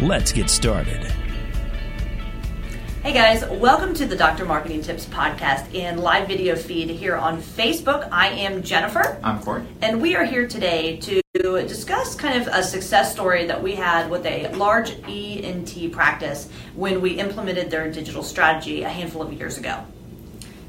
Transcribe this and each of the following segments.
Let's get started. Hey guys, welcome to the Dr. Marketing Tips podcast and live video feed here on Facebook. I am Jennifer. I'm Corey. And we are here today to discuss kind of a success story that we had with a large ENT practice when we implemented their digital strategy a handful of years ago.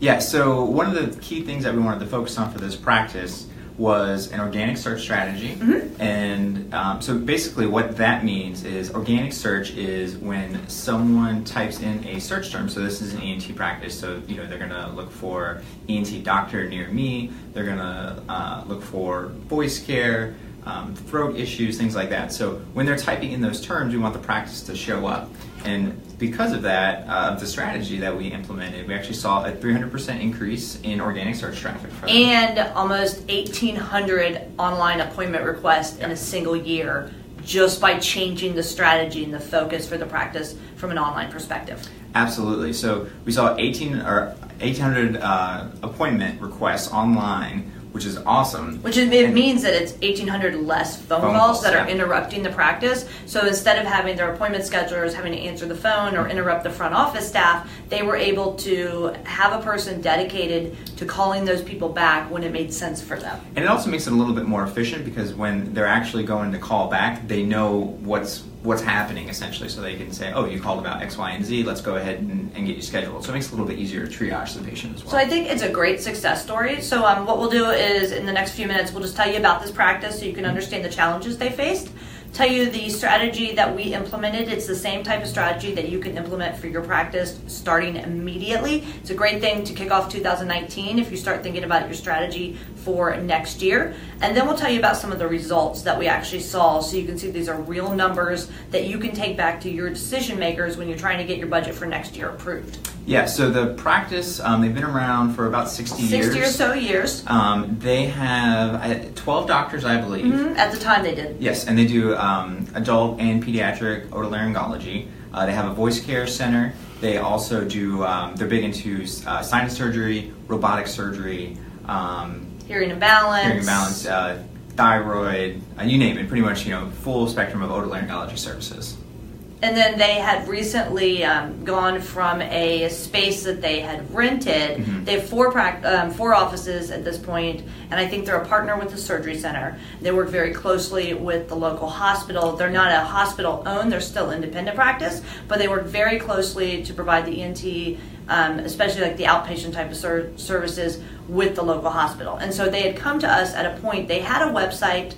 Yeah, so one of the key things that we wanted to focus on for this practice was an organic search strategy. Mm-hmm. And um, so basically, what that means is organic search is when someone types in a search term. So this is an ENT practice. So you know they're going to look for ENT doctor near me. They're going to uh, look for voice care. Um, throat issues, things like that. So when they're typing in those terms, we want the practice to show up. And because of that, uh, the strategy that we implemented, we actually saw a 300% increase in organic search traffic. And almost 1,800 online appointment requests yep. in a single year just by changing the strategy and the focus for the practice from an online perspective. Absolutely. So we saw 18 or 1,800 uh, appointment requests online which is awesome. Which is, it and means that it's 1,800 less phone, phone calls, calls, that yeah. are interrupting the practice. So instead of having their appointment schedulers having to answer the phone or interrupt the front office staff, they were able to have a person dedicated to calling those people back when it made sense for them. And it also makes it a little bit more efficient because when they're actually going to call back, they know what's what's happening essentially so they can say oh you called about x y and z let's go ahead and, and, get you scheduled so it makes it a little bit easier to triage the patient as well so i think it's a great success story so um, what we'll do is in the next few minutes we'll just tell you about this practice so you can understand the challenges they faced tell you the strategy that we implemented. It's the same type of strategy that you can implement for your practice starting immediately. It's a great thing to kick off 2019 if you start thinking about your strategy for next year. And then we'll tell you about some of the results that we actually saw so you can see these are real numbers that you can take back to your decision makers when you're trying to get your budget for next year approved. Yeah, so the practice, um, they've been around for about 60, 60 years. 60 or so years. Um, they have uh, 12 doctors, I believe. Mm-hmm. At the time they did. Yes, and they do um, adult and pediatric otolaryngology. Uh, they have a voice care center. They also do, um, they're big into uh, sinus surgery, robotic surgery, um, hearing imbalance, hearing imbalance, uh, thyroid, uh, you name it, pretty much, you know, full spectrum of otolaryngology services and then they had recently um, gone from a space that they had rented. Mm-hmm. They have four pra- um, four offices at this point, and I think they're a partner with the surgery center. They work very closely with the local hospital. They're not a hospital owned; they're still independent practice, but they work very closely to provide the ENT, um, especially like the outpatient type of ser- services, with the local hospital. And so they had come to us at a point. They had a website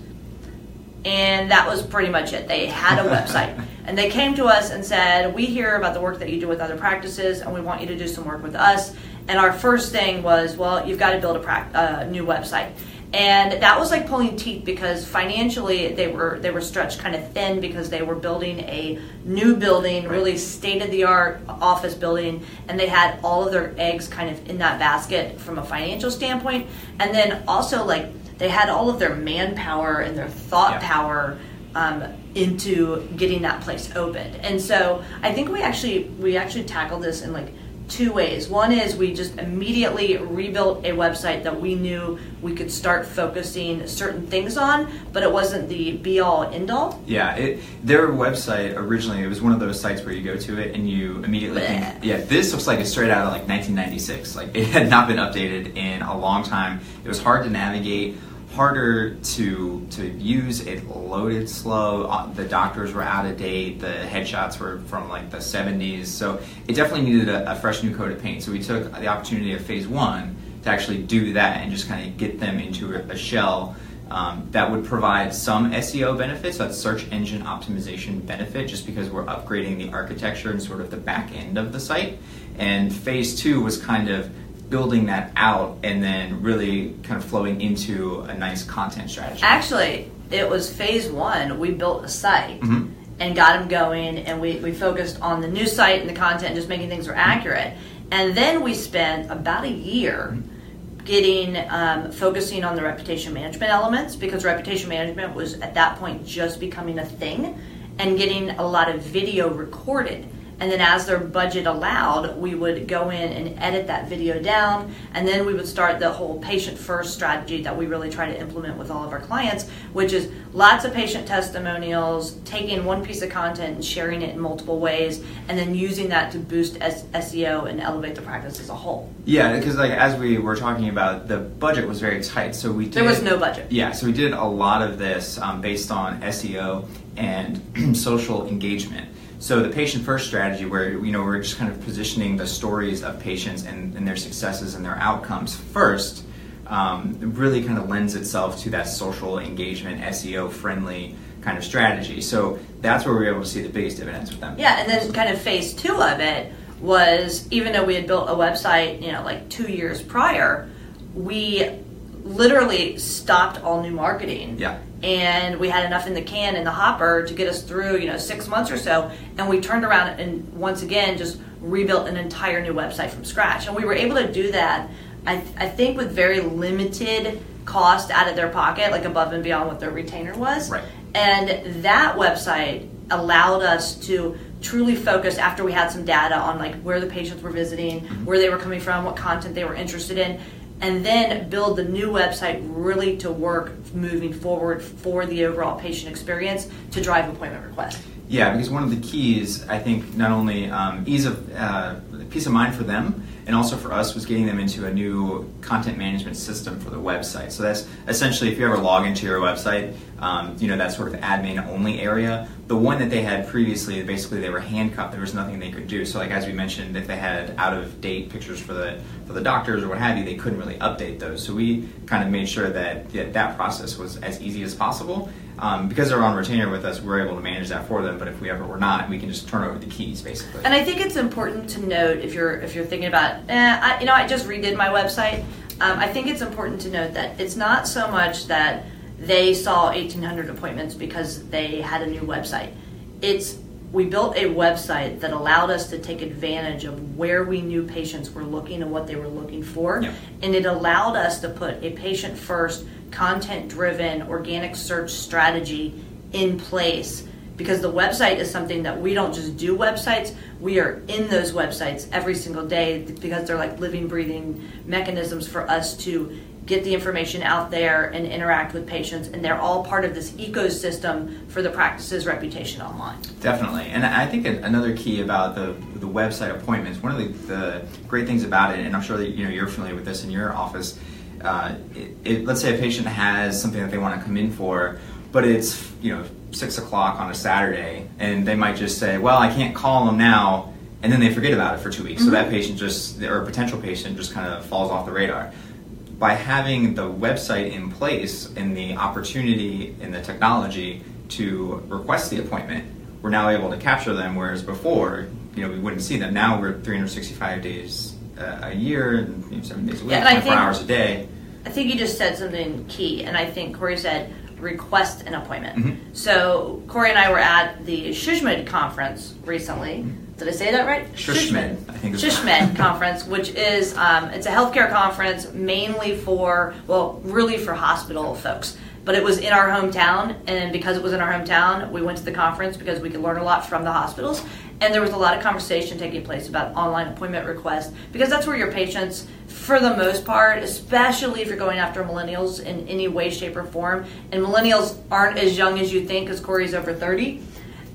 and that was pretty much it. They had a website. and they came to us and said, We hear about the work that you do with other practices, and we want you to do some work with us. And our first thing was, Well, you've got to build a pra- uh, new website. And that was like pulling teeth because financially they were they were stretched kind of thin because they were building a new building, really state of the art office building, and they had all of their eggs kind of in that basket from a financial standpoint. And then also like they had all of their manpower and their thought yeah. power um, into getting that place opened. And so I think we actually we actually tackled this in like two ways. One is we just immediately rebuilt a website that we knew we could start focusing certain things on, but it wasn't the be all end all. Yeah, it, their website originally it was one of those sites where you go to it and you immediately Blech. think, yeah, this looks like it's straight out of like 1996. Like it had not been updated in a long time. It was hard to navigate harder to to use. It loaded slow. Uh, the doctors were out of date. The headshots were from like the 70s. So it definitely needed a, a fresh new coat of paint. So we took the opportunity of phase one to actually do that and just kind of get them into a, a shell. Um, that would provide some SEO benefits, that's search engine optimization benefit, just because we're upgrading the architecture and sort of the back end of the site. And phase two was kind of building that out and then really kind of flowing into a nice content strategy? Actually, it was phase one. We built a site. Mm-hmm. and got them going. And we, we focused on the new site and the content, just making things were accurate. And then we spent about a year getting um, focusing on the reputation management elements because reputation management was at that point just becoming a thing and getting a lot of video recorded and then as their budget allowed we would go in and edit that video down. And then we would start the whole patient first strategy that we really try to implement with all of our clients which is lots of patient testimonials taking one piece of content and sharing it in multiple ways and then using that to boost seo and elevate the practice as a whole. Yeah because like as we were talking about the budget was very tight so we did, there was no budget. Yeah so we did a lot of this um, based on seo and social engagement so the patient first strategy, where you know we're just kind of positioning the stories of patients and, and their successes and their outcomes first, um, really kind of lends itself to that social engagement, SEO friendly kind of strategy. So that's where we are able to see the biggest dividends with them. Yeah, and then kind of phase two of it was even though we had built a website, you know, like two years prior, we literally stopped all new marketing. Yeah. And we had enough in the can in the hopper to get us through, you know, six months or so. And we turned around and once again just rebuilt an entire new website from scratch. And we were able to do that, I, th- I think, with very limited cost out of their pocket, like above and beyond what their retainer was. Right. And that website allowed us to truly focus after we had some data on like where the patients were visiting, where they were coming from, what content they were interested in and then build the new website really to work moving forward for the overall patient experience to drive appointment requests. Yeah, because one of the keys, I think, not only um, ease of uh, peace of mind for them, and also for us was getting them into a new content management system for the website. So that's essentially if you ever log into your website, um, you know that sort of admin only area. The one that they had previously, basically they were handcuffed. There was nothing they could do. So like as we mentioned, if they had out of date pictures for the for the doctors or what have you, they couldn't really update those. So we kind of made sure that yeah, that process was as easy as possible. Um, because they're on retainer with us, we're able to manage that for them. But if we ever were not, we can just turn over the keys, basically. And I think it's important to note if you're if you're thinking about, eh, I, you know, I just redid my website. Um, I think it's important to note that it's not so much that they saw 1,800 appointments because they had a new website. It's we built a website that allowed us to take advantage of where we knew patients were looking and what they were looking for. Yep. And it allowed us to put a patient first, content driven, organic search strategy in place. Because the website is something that we don't just do websites, we are in those websites every single day because they're like living, breathing mechanisms for us to get the information out there and interact with patients and they're all part of this ecosystem for the practice's reputation online. Definitely. And i think another key about the the website appointments one of the, the great things about it and i'm sure that you know you're familiar with this in your office uh, it, it, let's say a patient has something that they want to come in for but it's you know six o'clock on a saturday and they might just say well i can't call them now and then they forget about it for two weeks mm-hmm. so that patient just or a potential patient just kind of falls off the radar by having the website in place and the opportunity and the technology to request the appointment, we're now able to capture them. Whereas before, you know, we wouldn't see them. Now we're 365 days a year, and you know, seven days a week, yeah, 24 hours a day. I think you just said something key, and I think Corey said request an appointment. Mm-hmm. So Corey and I were at the SHSMD conference recently. Mm-hmm did I say that right? SHSMD. I think SHSMD conference, which is um, it's a healthcare conference mainly for well, really for hospital folks. But it was in our hometown, and because it was in our hometown, we went to the conference because we could learn a lot from the hospitals. And there was a lot of conversation taking place about online appointment requests because that's where your patients, for the most part, especially if you're going after millennials in any way, shape, or form, and millennials aren't as young as you think because Corey's over 30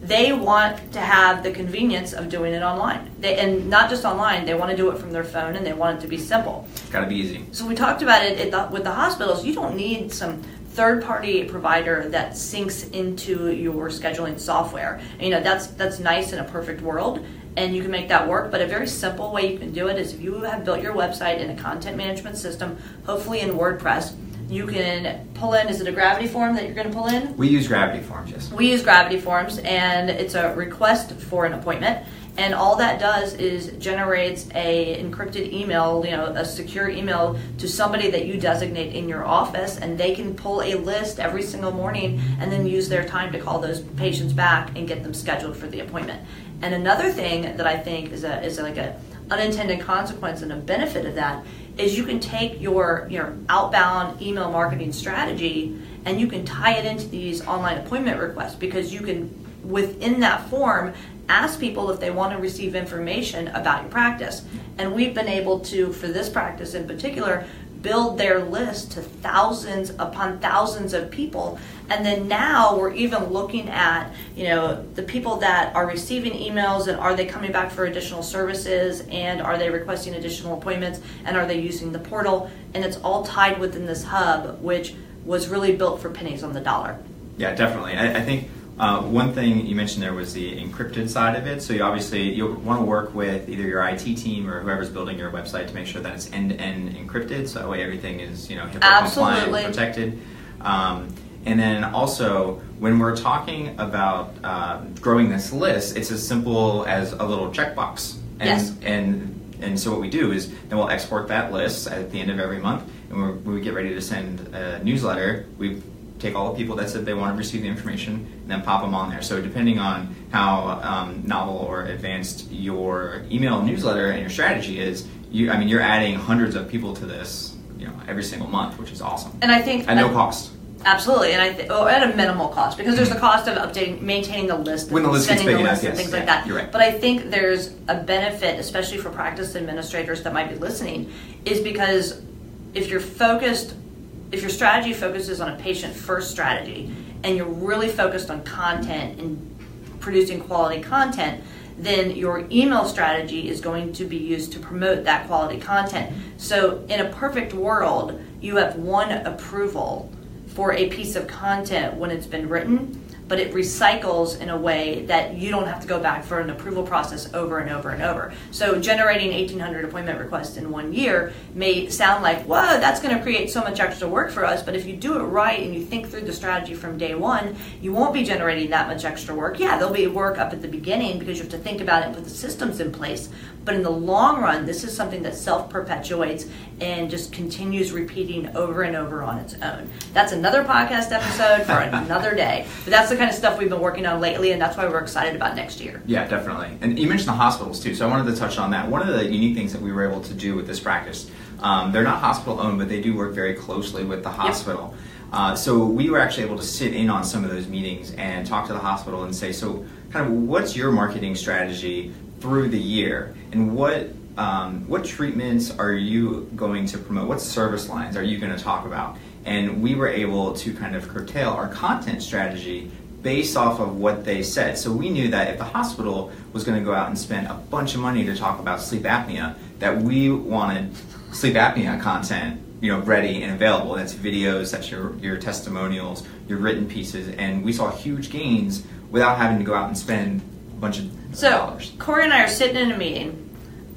they want to have the convenience of doing it online. They, and not just online, they want to do it from their phone and they want it to be simple. It's got to be easy. So we talked about it the, with the hospitals. You don't need some third party provider that syncs into your scheduling software. And, you know, that's that's nice in a perfect world and you can make that work, but a very simple way you can do it is if you have built your website in a content management system, hopefully in WordPress, you can pull in. Is it a gravity form that you're going to pull in? We use gravity forms, yes. We use gravity forms, and it's a request for an appointment. And all that does is generates a encrypted email you know a secure email to somebody that you designate in your office and they can pull a list every single morning and then use their time to call those patients back and get them scheduled for the appointment. And another thing that i think is a is like a unintended consequence and a benefit of that is you can take your your outbound email marketing strategy and you can tie it into these online appointment requests because you can within that form ask people if they want to receive information about your practice. And we've been able to for this practice in particular build their list to thousands upon thousands of people. And then now we're even looking at you know the people that are receiving emails and are they coming back for additional services and are they requesting additional appointments and are they using the portal. And it's all tied within this hub which was really built for pennies on the dollar. Yeah definitely. I, I think uh, one thing you mentioned there was the encrypted side of it. So you obviously you'll want to work with either your IT team or whoever's building your website to make sure that it's end-to-end encrypted. So that way everything is you know HIPAA Absolutely. compliant, protected. Um, and then also when we're talking about uh, growing this list, it's as simple as a little checkbox. And, Yes. And and so what we do is then we'll export that list at the end of every month, and we're, when we get ready to send a newsletter, we take all the people that said they want to receive the information and then pop them on there. So depending on how um, novel or advanced your email newsletter and your strategy is, you I mean you're adding hundreds of people to this, you know, every single month, which is awesome and i think at no cost. Absolutely, and I th- oh, at a minimal cost because there's the cost of updating, maintaining the list, When the list gets sending big the enough, list, and yes, things yeah, like that. you're right. But I think there's a benefit, especially for practice administrators that might be listening, is because if you're focused, if your strategy focuses on a patient first strategy, and you're really focused on content and producing quality content, then your email strategy is going to be used to promote that quality content. So, in a perfect world, you have one approval for a piece of content when it's been written, but it recycles in a way that you don't have to go back for an approval process over and over and over. So generating 1,800 appointment requests in one year may sound like, whoa, that's going to create so much extra work for us. But if you do it right and you think through the strategy from day one, you won't be generating that much extra work. Yeah, there'll be work up at the beginning because you have to think about it and put the systems in place. But in the long run, this is something that self perpetuates and just continues repeating over and over on its own. That's another podcast episode for another day. But that's the kind of stuff we've been working on lately, and that's why we're excited about next year. Yeah, definitely. And you mentioned the hospitals too, so I wanted to touch on that. One of the unique things that we were able to do with this practice, um, they're not hospital owned, but they do work very closely with the hospital. Uh, so we were actually able to sit in on some of those meetings and talk to the hospital and say, so kind of what's your marketing strategy through the year, and what um, what treatments are you going to promote? What service lines are you going to talk about? And we were able to kind of curtail our content strategy based off of what they said. So we knew that if the hospital was going to go out and spend a bunch of money to talk about sleep apnea, that we wanted sleep apnea content, you know, ready and available. That's videos, that's your your testimonials, your written pieces, and we saw huge gains without having to go out and spend a bunch of So. Corey and I are sitting in a meeting,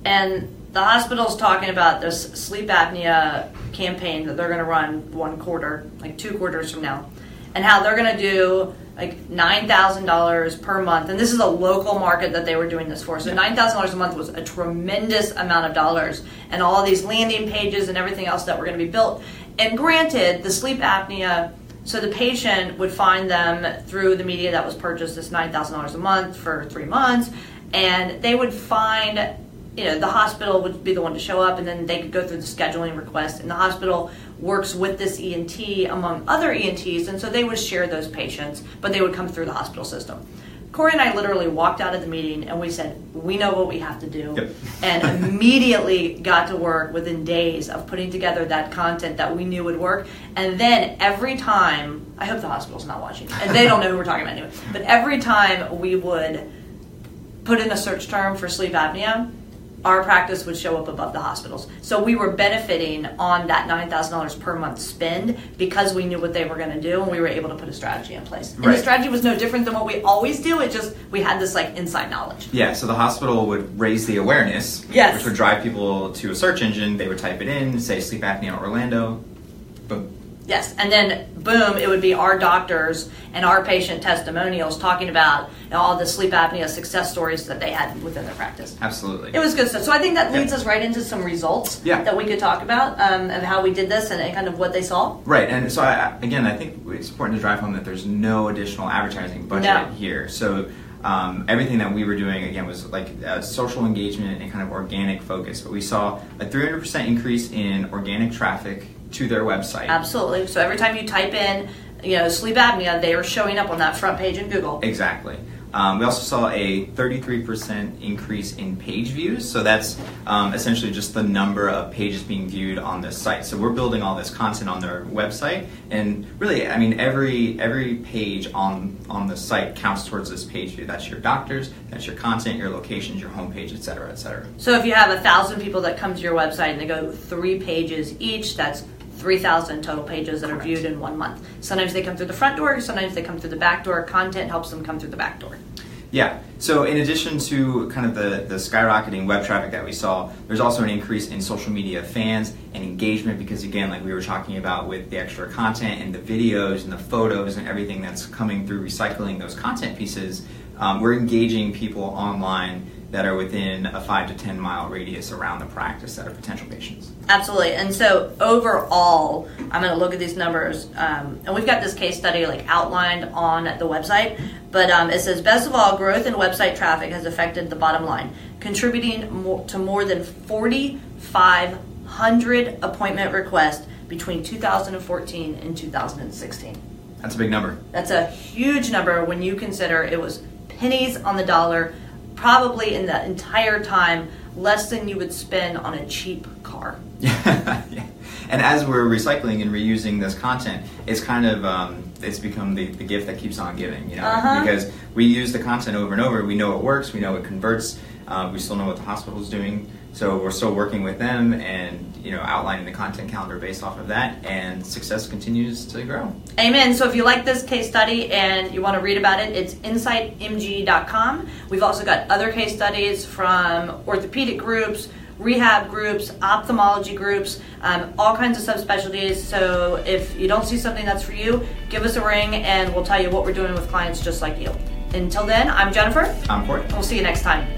and the hospital's talking about this sleep apnea campaign that they're going to run one quarter, like two quarters from now, and how they're going to do like nine thousand dollars per month. And this is a local market that they were doing this for. So nine thousand dollars a month was a tremendous amount of dollars, and all these landing pages and everything else that were going to be built. And granted, the sleep apnea. So the patient would find them through the media that was purchased this nine thousand dollars a month for three months, and they would find you know, the hospital would be the one to show up, and then they could go through the scheduling request. And the hospital works with this ENT among other ENTs, and so they would share those patients, but they would come through the hospital system. Corey and I literally walked out of the meeting and we said, We know what we have to do. Yep. And immediately got to work within days of putting together that content that we knew would work. And then every time, I hope the hospital's not watching, and they don't know who we're talking about anyway, but every time we would put in a search term for sleep apnea, our practice would show up above the hospitals. So we were benefiting on that $9,000 per month spend because we knew what they were going to do and we were able to put a strategy in place. And Right. the strategy was no different than what we always do. It just, we had this like inside knowledge. Yeah, so the hospital would raise the awareness, Yes. which would drive people to a search engine. They would type it in, say sleep apnea Orlando, boom. Yes, and then boom, it would be our doctors and our patient testimonials talking about you know, all the sleep apnea success stories that they had within their practice. Absolutely. It was good stuff. So I think that leads Yeah. us right into some results Yeah. that we could talk about um, of how we did this and, and kind of what they saw. Right, and so I, again, I think it's important to drive home that there's no additional advertising budget No. here. So um, everything that we were doing again was like uh, social engagement and kind of organic focus. But we saw a 300% increase in organic traffic to their website. Absolutely. So every time you type in, you know, sleep apnea, they are showing up on that front page in Google. Exactly. Um, we also saw a 33% increase in page views. So that's um, essentially just the number of pages being viewed on this site. So we're building all this content on their website, and really, I mean, every every page on on the site counts towards this page view. That's your doctors, that's your content, your locations, your homepage, et cetera, et cetera. So if you have a thousand people that come to your website and they go three pages each, that's 3,000 total pages that are viewed in one month. Sometimes they come through the front door, sometimes they come through the back door. Content helps them come through the back door. Yeah. So in addition to kind of the, the skyrocketing web traffic that we saw, there's also an increase in social media fans and engagement because again, like we were talking about with the extra content and the videos and the photos and everything that's coming through recycling those content pieces, um, we're engaging people online that are within a five to ten mile radius around the practice that are potential patients. Absolutely. And so overall, I'm going to look at these numbers, um, and we've got this case study like outlined on the website. But um, it says best of all, growth in website traffic has affected the bottom line, contributing more, to more than 4,500 appointment requests between 2014 and 2016. That's a big number. That's a huge number when you consider it was pennies on the dollar, probably in the entire time less than you would spend on a cheap car. yeah. And as we're recycling and reusing this content, it's kind of um, it's become the, the gift that keeps on giving, you know, Uh-huh. because we use the content over and over. We know it works. We know it converts. Uh, we still know what the hospital's doing. So we're still working with them and you know outlining the content calendar based off of that, and success continues to grow. Amen. So if you like this case study and you want to read about it, it's insightmg.com. We've also got other case studies from orthopedic groups, rehab groups, ophthalmology groups, um, all kinds of subspecialties. So if you don't see something that's for you, give us a ring and we'll tell you what we're doing with clients just like you. Until then, I'm Jennifer. I'm Port. We'll see you next time.